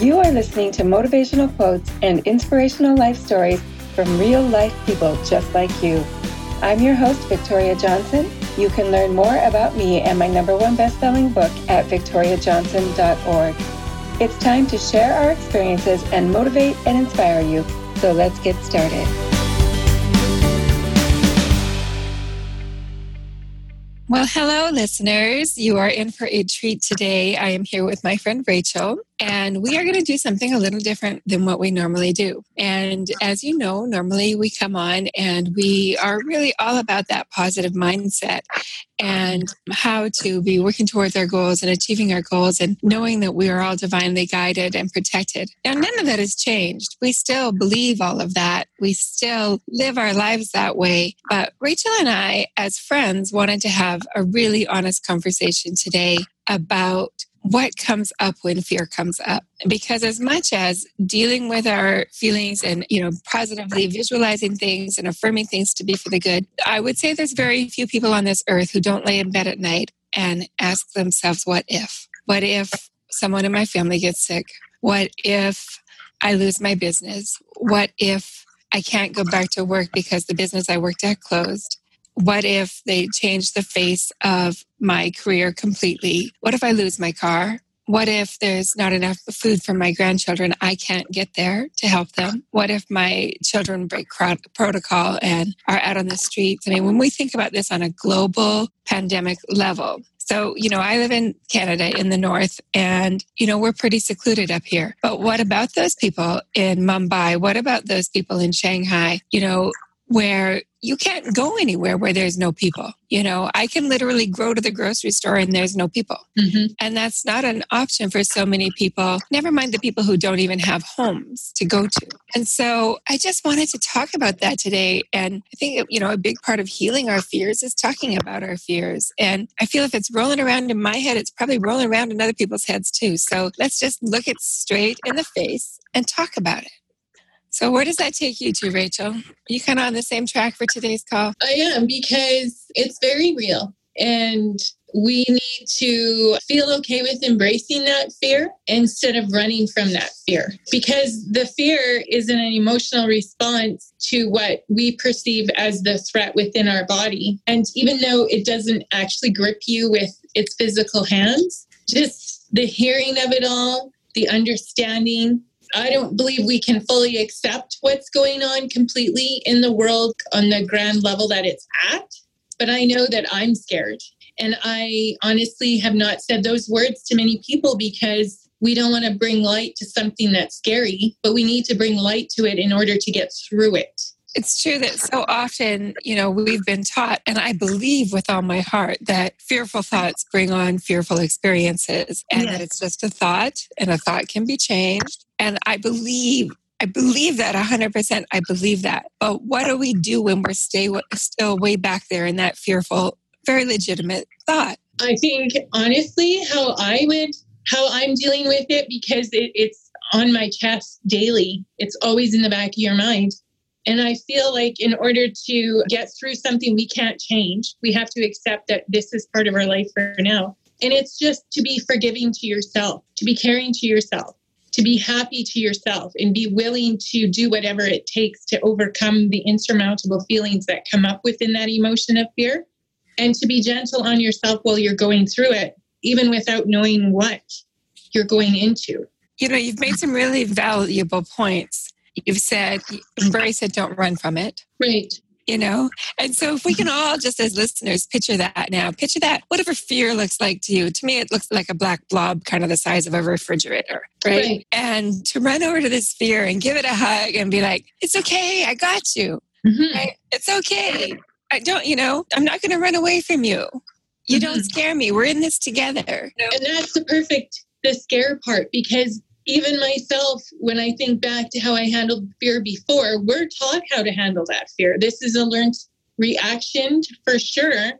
You are listening to motivational quotes and inspirational life stories from real life people just like you. I'm your host, Victoria Johnson. You can learn more about me and my number one best-selling book at victoriajohnson.org. It's time to share our experiences and motivate and inspire you. So let's get started. Well, hello, listeners. You are in for a treat today. I am here with my friend Rachel, and we are going to do something a little different than what we normally do. And as you know, normally we come on and we are really all about that positive mindset and how to be working towards our goals and achieving our goals and knowing that we are all divinely guided and protected. Now, none of that has changed. We still believe all of that. We still live our lives that way. But Rachel and I, as friends, wanted to have a really honest conversation today about what comes up when fear comes up. Because as much as dealing with our feelings and you know positively visualizing things and affirming things to be for the good i would say there's very few people on this earth who don't lay in bed at night and ask themselves what if? What if someone in my family gets sick? What if i lose my business? What if i can't go back to work because the business i worked at closed what if they change the face of my career completely? What if I lose my car? What if there's not enough food for my grandchildren? I can't get there to help them. What if my children break protocol and are out on the streets? I mean, when we think about this on a global pandemic level, so, you know, I live in Canada in the north and, you know, we're pretty secluded up here. But what about those people in Mumbai? What about those people in Shanghai? You know, where you can't go anywhere where there's no people. You know, I can literally go to the grocery store and there's no people. Mm-hmm. And that's not an option for so many people, never mind the people who don't even have homes to go to. And so I just wanted to talk about that today. And I think, you know, a big part of healing our fears is talking about our fears. And I feel if it's rolling around in my head, it's probably rolling around in other people's heads too. So let's just look it straight in the face and talk about it. So, where does that take you to, Rachel? Are you kind of on the same track for today's call? I am because it's very real. And we need to feel okay with embracing that fear instead of running from that fear because the fear is an emotional response to what we perceive as the threat within our body. And even though it doesn't actually grip you with its physical hands, just the hearing of it all, the understanding, I don't believe we can fully accept what's going on completely in the world on the grand level that it's at. But I know that I'm scared. And I honestly have not said those words to many people because we don't want to bring light to something that's scary, but we need to bring light to it in order to get through it. It's true that so often, you know, we've been taught, and I believe with all my heart that fearful thoughts bring on fearful experiences, and yes. that it's just a thought, and a thought can be changed. And I believe I believe that 100%. I believe that. But what do we do when we're stay, still way back there in that fearful, very legitimate thought? I think, honestly, how I would, how I'm dealing with it, because it, it's on my chest daily, it's always in the back of your mind. And I feel like in order to get through something we can't change, we have to accept that this is part of our life for now. And it's just to be forgiving to yourself, to be caring to yourself, to be happy to yourself, and be willing to do whatever it takes to overcome the insurmountable feelings that come up within that emotion of fear, and to be gentle on yourself while you're going through it, even without knowing what you're going into. You know, you've made some really valuable points You've said, embrace it, don't run from it. Right. You know? And so if we can all, just as listeners, picture that now, picture that, whatever fear looks like to you. To me, it looks like a black blob, kind of the size of a refrigerator. Right? right. And to run over to this fear and give it a hug and be like, it's okay, I got you. Mm-hmm. Right? It's okay. I don't, you know, I'm not going to run away from you. You mm-hmm. don't scare me. We're in this together. And that's the perfect, the scare part because even myself, when I think back to how I handled fear before, we're taught how to handle that fear. This is a learned reaction for sure.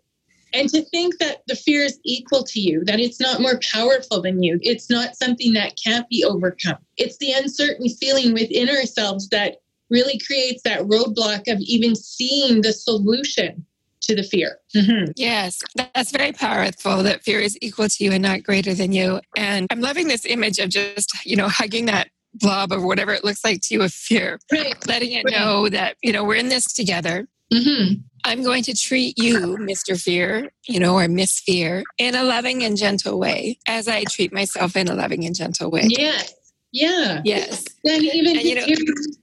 And to think that the fear is equal to you, that it's not more powerful than you, it's not something that can't be overcome. It's the uncertain feeling within ourselves that really creates that roadblock of even seeing the solution to the fear. Mm-hmm. Yes, that's very powerful that fear is equal to you and not greater than you. And I'm loving this image of just, you know, hugging that blob or whatever it looks like to you of fear, right. letting it right. know that, you know, we're in this together. Mm-hmm. I'm going to treat you, Mr. Fear, you know, or Miss Fear, in a loving and gentle way, as I treat myself in a loving and gentle way. Yes. Yeah. Yes. And even and, you know,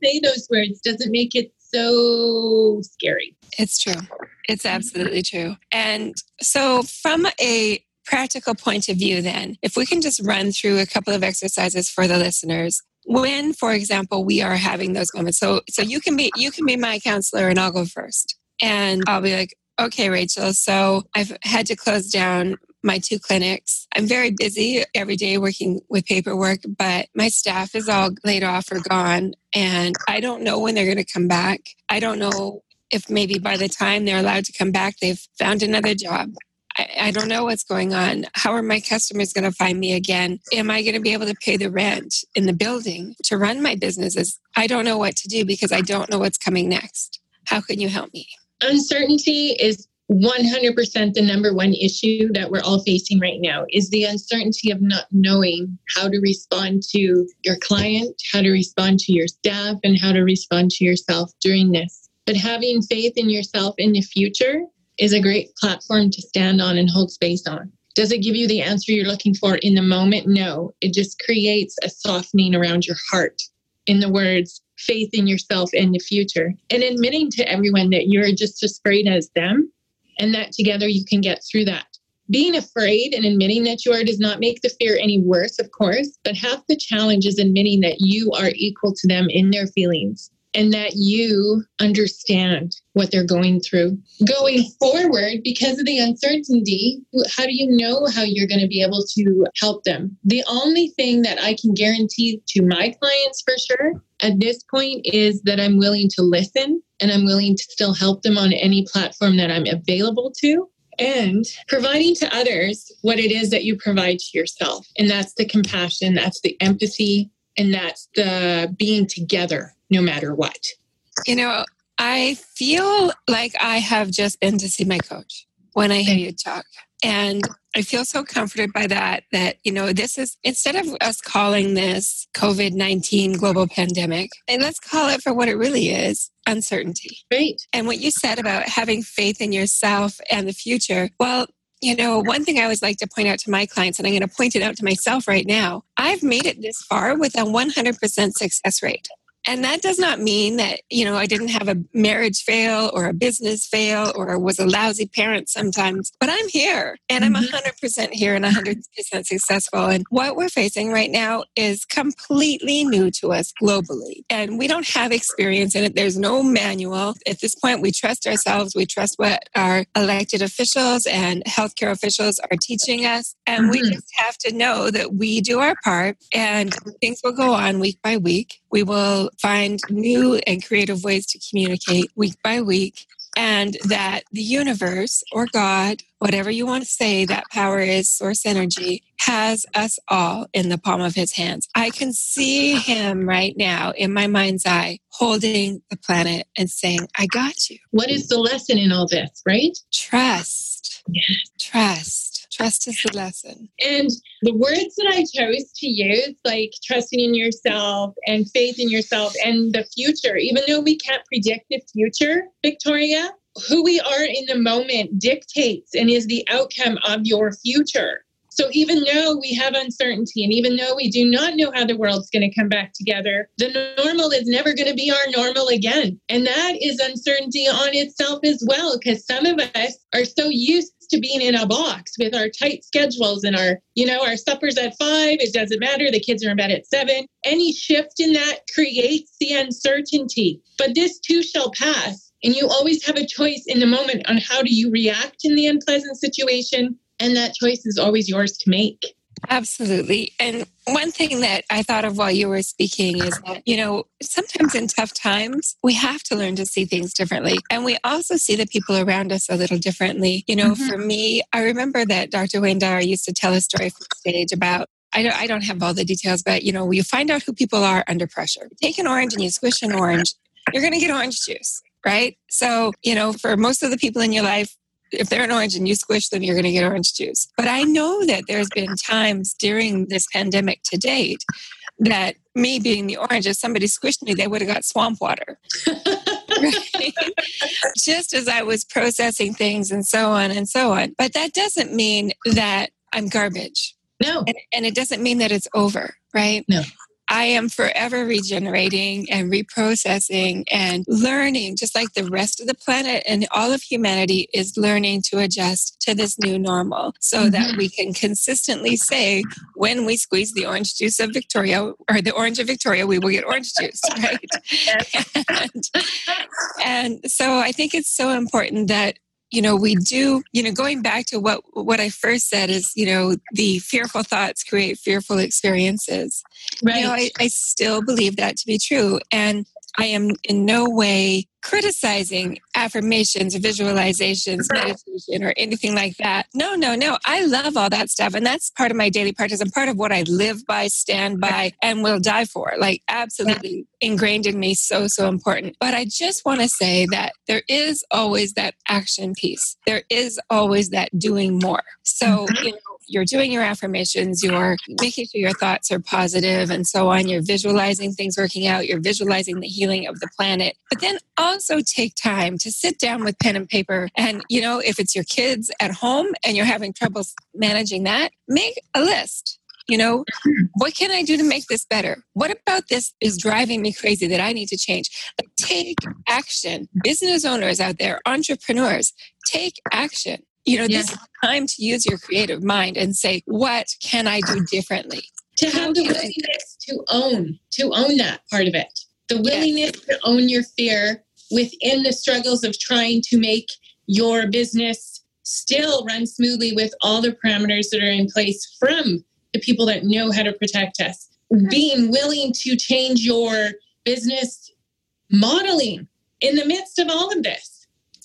say those words doesn't make it so scary. It's true. It's mm-hmm. absolutely true. And so, from a practical point of view, then, if we can just run through a couple of exercises for the listeners, when, for example, we are having those moments. So, so you can be you can be my counselor, and I'll go first, and I'll be like, okay, Rachel. So I've had to close down my two clinics. I'm very busy every day working with paperwork, but my staff is all laid off or gone, and I don't know when they're going to come back. I don't know if maybe by the time they're allowed to come back, they've found another job. I, don't know what's going on. How are my customers going to find me again? Am I going to be able to pay the rent in the building to run my businesses? I don't know what to do because I don't know what's coming next. How can you help me? Uncertainty is 100% the number one issue that we're all facing right now is the uncertainty of not knowing how to respond to your client, how to respond to your staff, and how to respond to yourself during this. But having faith in yourself in the future is a great platform to stand on and hold space on. Does it give you the answer you're looking for in the moment? No. It just creates a softening around your heart in the words, faith in yourself and the future, and admitting to everyone that you're just as afraid as them and that together you can get through that. Being afraid and admitting that you are does not make the fear any worse, of course, but half the challenge is admitting that you are equal to them in their feelings and that you understand what they're going through. Going forward, because of the uncertainty, how do you know how you're going to be able to help them? The only thing that I can guarantee to my clients for sure at this point is that I'm willing to listen and I'm willing to still help them on any platform that I'm available to and providing to others what it is that you provide to yourself. And that's the compassion, that's the empathy, and that's the being together no matter what. You know, I feel like I have just been to see my coach when I hear you talk. And I feel so comforted by that, that, you know, this is instead of us calling this COVID 19 global pandemic, and let's call it for what it really is uncertainty. Right. And what you said about having faith in yourself and the future, well, you know, one thing I always like to point out to my clients, and I'm going to point it out to myself right now, I've made it this far with a 100% success rate. And that does not mean that, you know, I didn't have a marriage fail or a business fail or was a lousy parent sometimes, but I'm here and I'm 100% mm-hmm. here and 100% successful. And what we're facing right now is completely new to us globally. And we don't have experience in it. There's no manual. At this point, we trust ourselves. We trust what our elected officials and healthcare officials are teaching us. And we mm-hmm. just have to know that we do our part and things will go on week by week. We will find new and creative ways to communicate week by week, and that the universe or God, whatever you want to say, that power is source energy, has us all in the palm of his hands. I can see him right now in my mind's eye holding the planet and saying, I got you. What is the lesson in all this, right? Trust. Yes. Trust Trust is the lesson. And the words that I chose to use, like trusting in yourself and faith in yourself and the future, even though we can't predict the future, Victoria, who we are in the moment dictates and is the outcome of your future. So even though we have uncertainty and even though we do not know how the world's going to come back together, the normal is never going to be our normal again. And that is uncertainty on itself as well, because some of us are so used to being in a box with our tight schedules and our, you know, our suppers at five. It doesn't matter. The kids are in bed at seven. Any shift in that creates the uncertainty. But this too shall pass. And you always have a choice in the moment on how do you react in the unpleasant situation. And that choice is always yours to make. Absolutely. And one thing that I thought of while you were speaking is that, you know, sometimes in tough times, we have to learn to see things differently. And we also see the people around us a little differently. You know, mm-hmm. for me, I remember that Dr. Wayne Dyer used to tell a story from stage about I don't, I don't have all the details, but you know, you find out who people are under pressure. Take an orange and you squish an orange, you're going to get orange juice. right? So, you know, for most of the people in your life, if they're an orange and you squish them, you're going to get orange juice. But I know that there's been times during this pandemic to date that me being the orange, if somebody squished me, they would have got swamp water. Just as I was processing things and so on and so on. But that doesn't mean that I'm garbage. No. And, and it doesn't mean that it's over, right? No. I am forever regenerating and reprocessing and learning, just like the rest of the planet and all of humanity is learning to adjust to this new normal so mm-hmm. that we can consistently say, when we squeeze the orange juice of Victoria or the orange of Victoria, we will get orange juice, right? and, and so I think it's so important that you know we do you know going back to what what i first said is you know the fearful thoughts create fearful experiences. Right you know, I, I still believe that to be true. And i am in no way criticizing affirmations, visualizations, meditation, or anything like that. No, no, no. I love all that stuff. And that's part of my daily practice and part of what I live by, stand by, and will die for. Like, absolutely ingrained in me. So, so important. But I just want to say that there is always that action piece, there is always that doing more. So, mm-hmm. you know, you're doing your affirmations, you're making sure your thoughts are positive and so on. You're visualizing things working out, you're visualizing the healing of the planet. But then also take time to sit down with pen and paper. And, you know, if it's your kids at home and you're having trouble managing that, make a list. You know, what can I do to make this better? What about this is driving me crazy that I need to change? Take action. Business owners out there, entrepreneurs, take action. You know, yeah. this is time to use your creative mind and say, what can I do differently? To have the willingness to own, to own that part of it. The willingness yes. to own your fear within the struggles of trying to make your business still run smoothly with all the parameters that are in place from the people that know how to protect us. Mm-hmm. Being willing to change your business modeling in the midst of all of this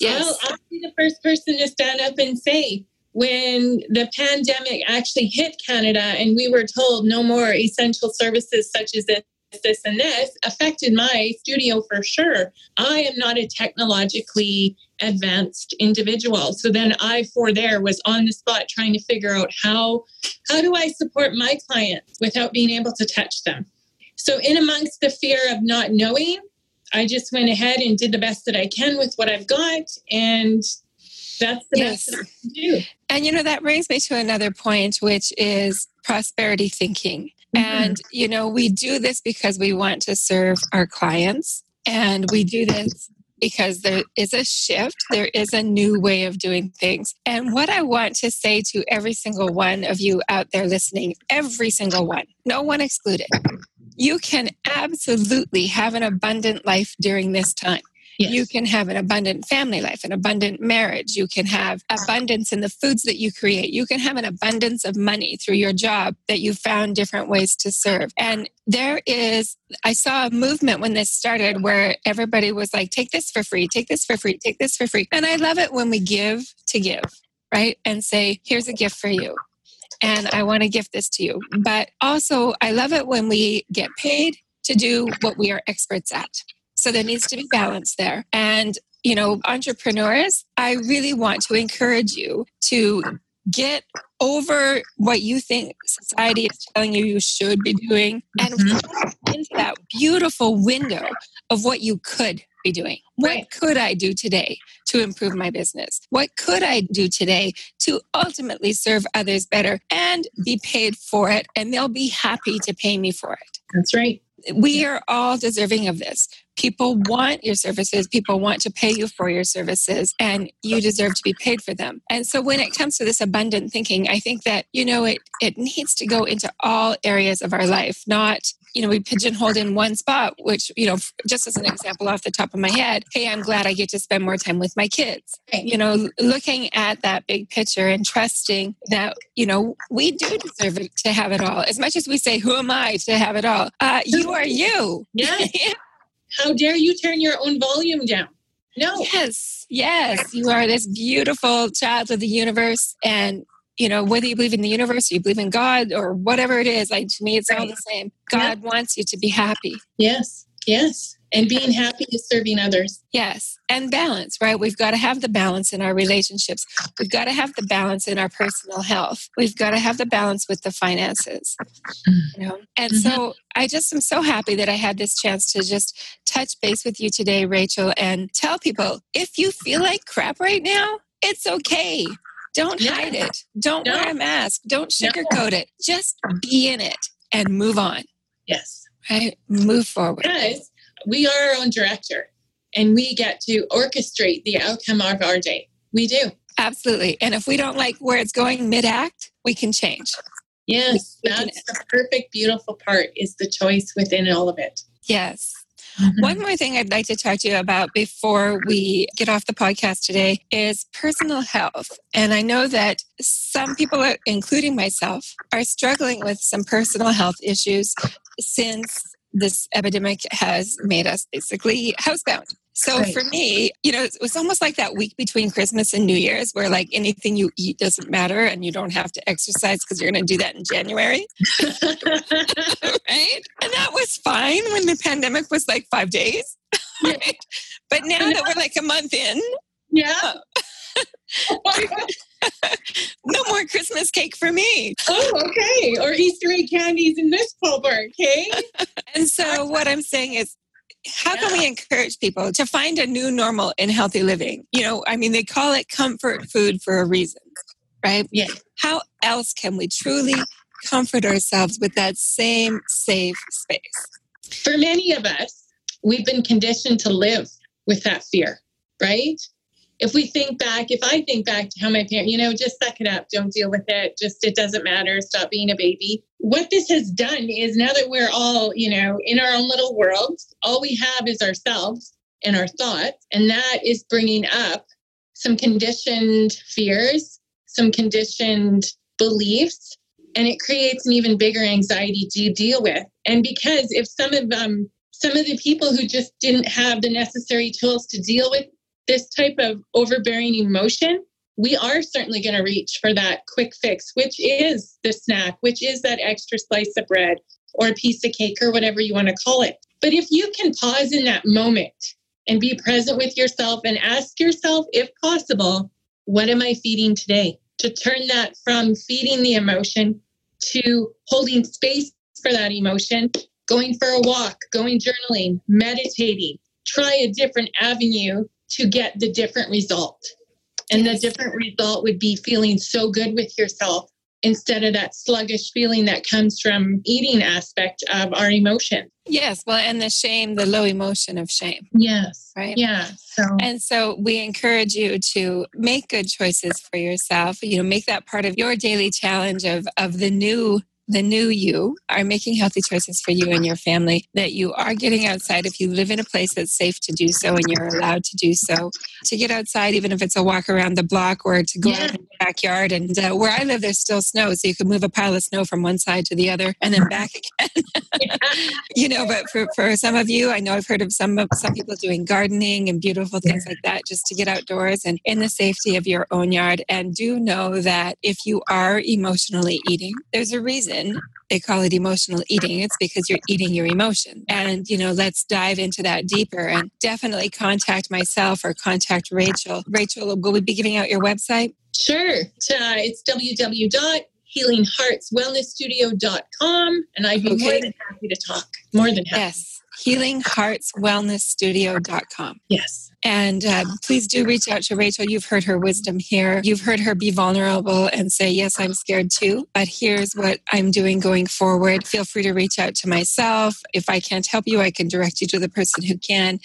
Yes. I'll, I'll be the first person to stand up and say, when the pandemic actually hit Canada and we were told no more essential services such as this, this, and this, affected my studio for sure. I am not a technologically advanced individual. So then I, for there, was on the spot trying to figure out how how do I support my clients without being able to touch them. So in amongst the fear of not knowing, I just went ahead and did the best that I can with what I've got. And that's the yes. best that I can do. And you know, that brings me to another point, which is prosperity thinking. Mm-hmm. And, you know, we do this because we want to serve our clients. And we do this because there is a shift, there is a new way of doing things. And what I want to say to every single one of you out there listening, every single one, no one excluded, you can absolutely have an abundant life during this time. Yes. You can have an abundant family life, an abundant marriage. You can have abundance in the foods that you create. You can have an abundance of money through your job that you found different ways to serve. And there is, I saw a movement when this started where everybody was like, take this for free, take this for free, take this for free. And I love it when we give to give, right? And say, here's a gift for you and I want to gift this to you. But also, I love it when we get paid to do what we are experts at. So there needs to be balance there. And, you know, entrepreneurs, I really want to encourage you to get over what you think society is telling you you should be doing and mm-hmm. into that beautiful window of what you could be doing. What could I do today to improve my business? What could I do today to ultimately serve others better and be paid for it? And they'll be happy to pay me for it. That's right we are all deserving of this. People want your services. People want to pay you for your services, and you deserve to be paid for them. And so, when it comes to this abundant thinking, I think that you know it it needs to go into all areas of our life, not you know we pigeonholed in one spot. Which you know, just as an example off the top of my head, hey, I'm glad I get to spend more time with my kids. You know, looking at that big picture and trusting that you know we do deserve it to have it all. As much as we say, "Who am I to have it all?" Uh, you are you. Yeah. How dare you turn your own volume down? No. Yes, yes. You are this beautiful child of the universe. And, you know, whether you believe in the universe or you believe in God or whatever it is, like to me, it's all the same. God yeah. wants you to be happy. Yes, yes. And being happy is serving others. Yes. And balance, right? We've got to have the balance in our relationships. We've got to have the balance in our personal health. We've got to have the balance with the finances. You know? And mm-hmm. so I just am so happy that I had this chance to just touch base with you today, Rachel, and tell people if you feel like crap right now, it's okay. Don't yeah. hide it. Don't no. wear a mask. Don't sugarcoat no. it. Just be in it and move on. Yes. Right? Move forward. Guys, we are our own director and we get to orchestrate the outcome of our day. We do. Absolutely. And if we don't like where it's going mid act, we can change. Yes, that's the perfect, beautiful part is the choice within all of it. Yes. Mm-hmm. One more thing I'd like to talk to you about before we get off the podcast today is personal health. And I know that some people, including myself, are struggling with some personal health issues since this epidemic has made us basically housebound. So for me, you know, it was almost like that week between Christmas and New Year's where like anything you eat doesn't matter and you don't have to exercise because you're going to do that in January. right? And that was fine when the pandemic was like five days. right? But now that we're like a month in. Yeah. Oh. Oh no more Christmas cake for me. Oh, okay. Or Easter egg candies in this Ballpark, okay? and so what I'm saying is how can we encourage people to find a new normal in healthy living? You know, I mean, they call it comfort food for a reason, right? Yeah. How else can we truly comfort ourselves with that same safe space? For many of us, we've been conditioned to live with that fear, right? If we think back, if I think back to how my parents, you know, just suck it up, don't deal with it, just it doesn't matter, stop being a baby. What this has done is now that we're all, you know, in our own little worlds, all we have is ourselves and our thoughts. And that is bringing up some conditioned fears, some conditioned beliefs, and it creates an even bigger anxiety to deal with. And because if some of them, um, some of the people who just didn't have the necessary tools to deal with this type of overbearing emotion, we are certainly going to reach for that quick fix, which is the snack, which is that extra slice of bread or a piece of cake or whatever you want to call it. But if you can pause in that moment and be present with yourself and ask yourself, if possible, what am I feeding today? To turn that from feeding the emotion to holding space for that emotion, going for a walk, going journaling, meditating, try a different avenue to get the different result. And the different result would be feeling so good with yourself instead of that sluggish feeling that comes from eating aspect of our emotion. Yes, well, and the shame, the low emotion of shame. Yes. Right. Yeah. So and so we encourage you to make good choices for yourself. You know, make that part of your daily challenge of of the new the new you are making healthy choices for you and your family, that you are getting outside if you live in a place that's safe to do so and you're allowed to do so, to get outside, even if it's a walk around the block or to go yeah. out in the backyard. And uh, where I live, there's still snow, so you can move a pile of snow from one side to the other and then back again. you know, but for, for some of you, I know I've heard of some some people doing gardening and beautiful things like that just to get outdoors and in the safety of your own yard. And do know that if you are emotionally eating, there's a reason reason they call it emotional eating it's because you're eating your emotion and you know let's dive into that deeper and definitely contact myself or contact rachel. Rachel will we be giving out your website? Sure. Uh, it's www.healingheartswellnessstudio.com and i'd be okay. more than happy to talk. More than happy. Yes. Healingheartswellnessstudio.com yes and uh, please do reach out to Rachel. You've heard her wisdom here. You've heard her be vulnerable and say, Yes, I'm scared too, but here's what I'm doing going forward. Feel free to reach out to myself. If I can't help you, I can direct you to the person who can.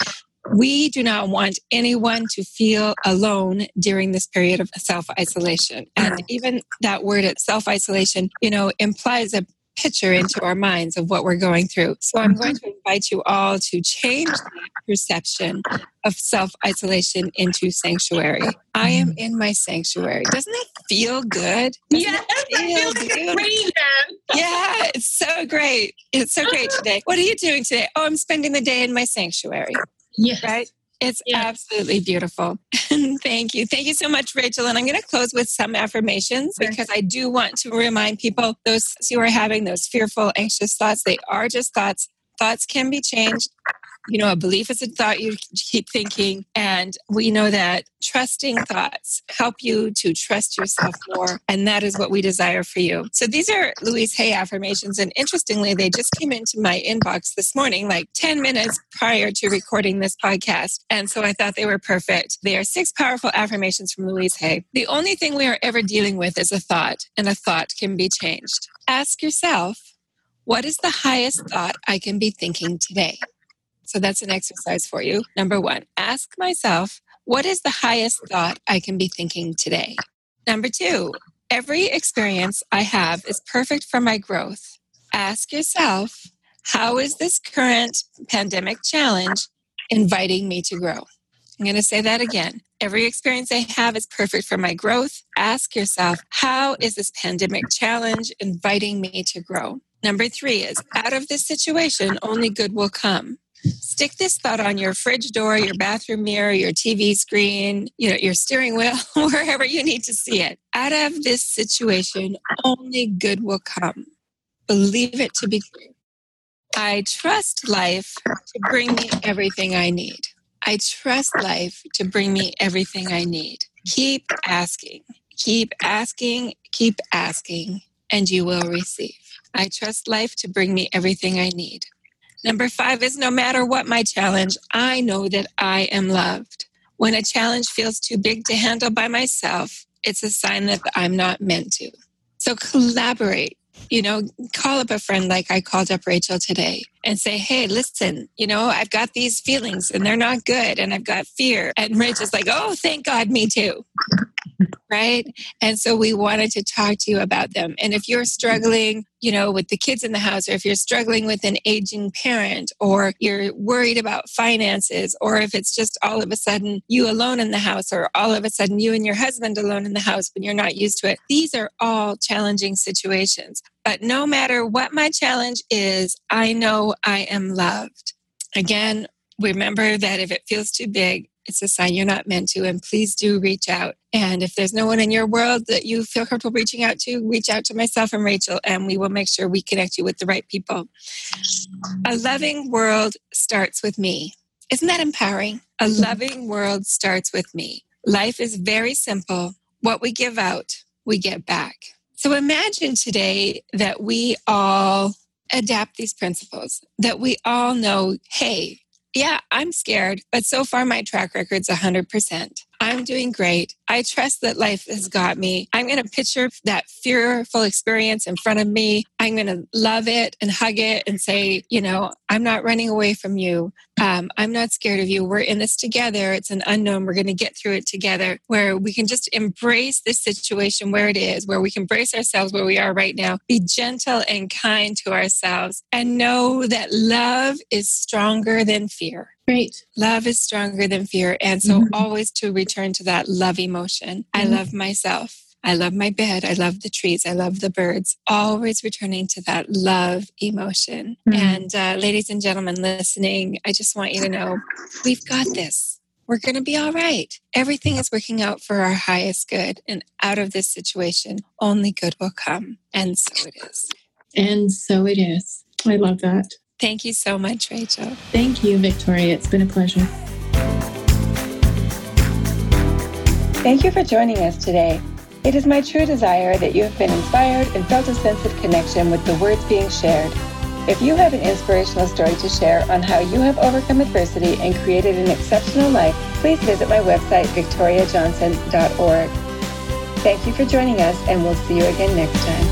We do not want anyone to feel alone during this period of self isolation. And even that word self isolation, you know, implies a picture into our minds of what we're going through. So I'm going to invite you all to change that perception of self isolation into sanctuary. I am in my sanctuary. Doesn't that feel good? Doesn't yeah, feel good? Great, yeah, it's so great. It's so great today. What are you doing today? Oh, I'm spending the day in my sanctuary. Yes. Right? It's yeah. absolutely beautiful. Thank you. Thank you so much, Rachel. And I'm going to close with some affirmations because I do want to remind people those who are having those fearful, anxious thoughts, they are just thoughts. Thoughts can be changed. You know, a belief is a thought you keep thinking. And we know that trusting thoughts help you to trust yourself more. And that is what we desire for you. So these are Louise Hay affirmations. And interestingly, they just came into my inbox this morning, like 10 minutes prior to recording this podcast. And so I thought they were perfect. They are six powerful affirmations from Louise Hay. The only thing we are ever dealing with is a thought, and a thought can be changed. Ask yourself, what is the highest thought I can be thinking today? So that's an exercise for you. Number one, ask myself, what is the highest thought I can be thinking today? Number two, every experience I have is perfect for my growth. Ask yourself, how is this current pandemic challenge inviting me to grow? I'm going to say that again. Every experience I have is perfect for my growth. Ask yourself, how is this pandemic challenge inviting me to grow? Number three is out of this situation, only good will come. Stick this thought on your fridge door, your bathroom mirror, your TV screen, you know, your steering wheel, wherever you need to see it. Out of this situation, only good will come. Believe it to be true. I trust life to bring me everything I need. I trust life to bring me everything I need. Keep asking, keep asking, keep asking, and you will receive. I trust life to bring me everything I need. Number five is no matter what my challenge, I know that I am loved. When a challenge feels too big to handle by myself, it's a sign that I'm not meant to. So collaborate. You know, call up a friend like I called up Rachel today and say, hey, listen, you know, I've got these feelings and they're not good and I've got fear. And Rachel's like, oh, thank God, me too right? And so we wanted to talk to you about them. And if you're struggling, you know, with the kids in the house, or if you're struggling with an aging parent, or you're worried about finances, or if it's just all of a sudden you alone in the house, or all of a sudden you and your husband alone in the house when you're not used to it, these are all challenging situations. But no matter what my challenge is, I know I am loved. Again, remember that if it feels too big, it's a sign you're not meant to. And please do reach out. And if there's no one in your world that you feel comfortable reaching out to, reach out to myself and Rachel, and we will make sure we connect you with the right people. A loving world starts with me. Isn't that empowering? A loving world starts with me. Life is very simple. What we give out, we get back. So imagine today that we all adapt these principles, that we all know, hey, yeah, I'm scared, but so far my track record's 100%. I'm doing great. I trust that life has got me. I'm going to picture that fearful experience in front of me. I'm going to love it and hug it and say, you know, I'm not running away from you. Um, I'm not scared of you. We're in this together. It's an unknown. We're going to get through it together where we can just embrace this situation where it is, where we can brace ourselves where we are right now, be gentle and kind to ourselves, and know that love is stronger than fear. Right. Love is stronger than fear. And so mm-hmm. always to return to that love emotion. Mm-hmm. I love myself. I love my bed. I love the trees. I love the birds. Always returning to that love emotion. Mm-hmm. And uh, ladies and gentlemen listening, I just want you to know we've got this. We're going to be all right. Everything is working out for our highest good. And out of this situation, only good will come. And so it is. And so it is. I love that. Thank you so much, Rachel. Thank you, Victoria. It's been a pleasure. Thank you for joining us today. It is my true desire that you have been inspired and felt a sense of connection with the words being shared. If you have an inspirational story to share on how you have overcome adversity and created an exceptional life, please visit my website, victoriajohnson.org. Thank you for joining us, and we'll see you again next time.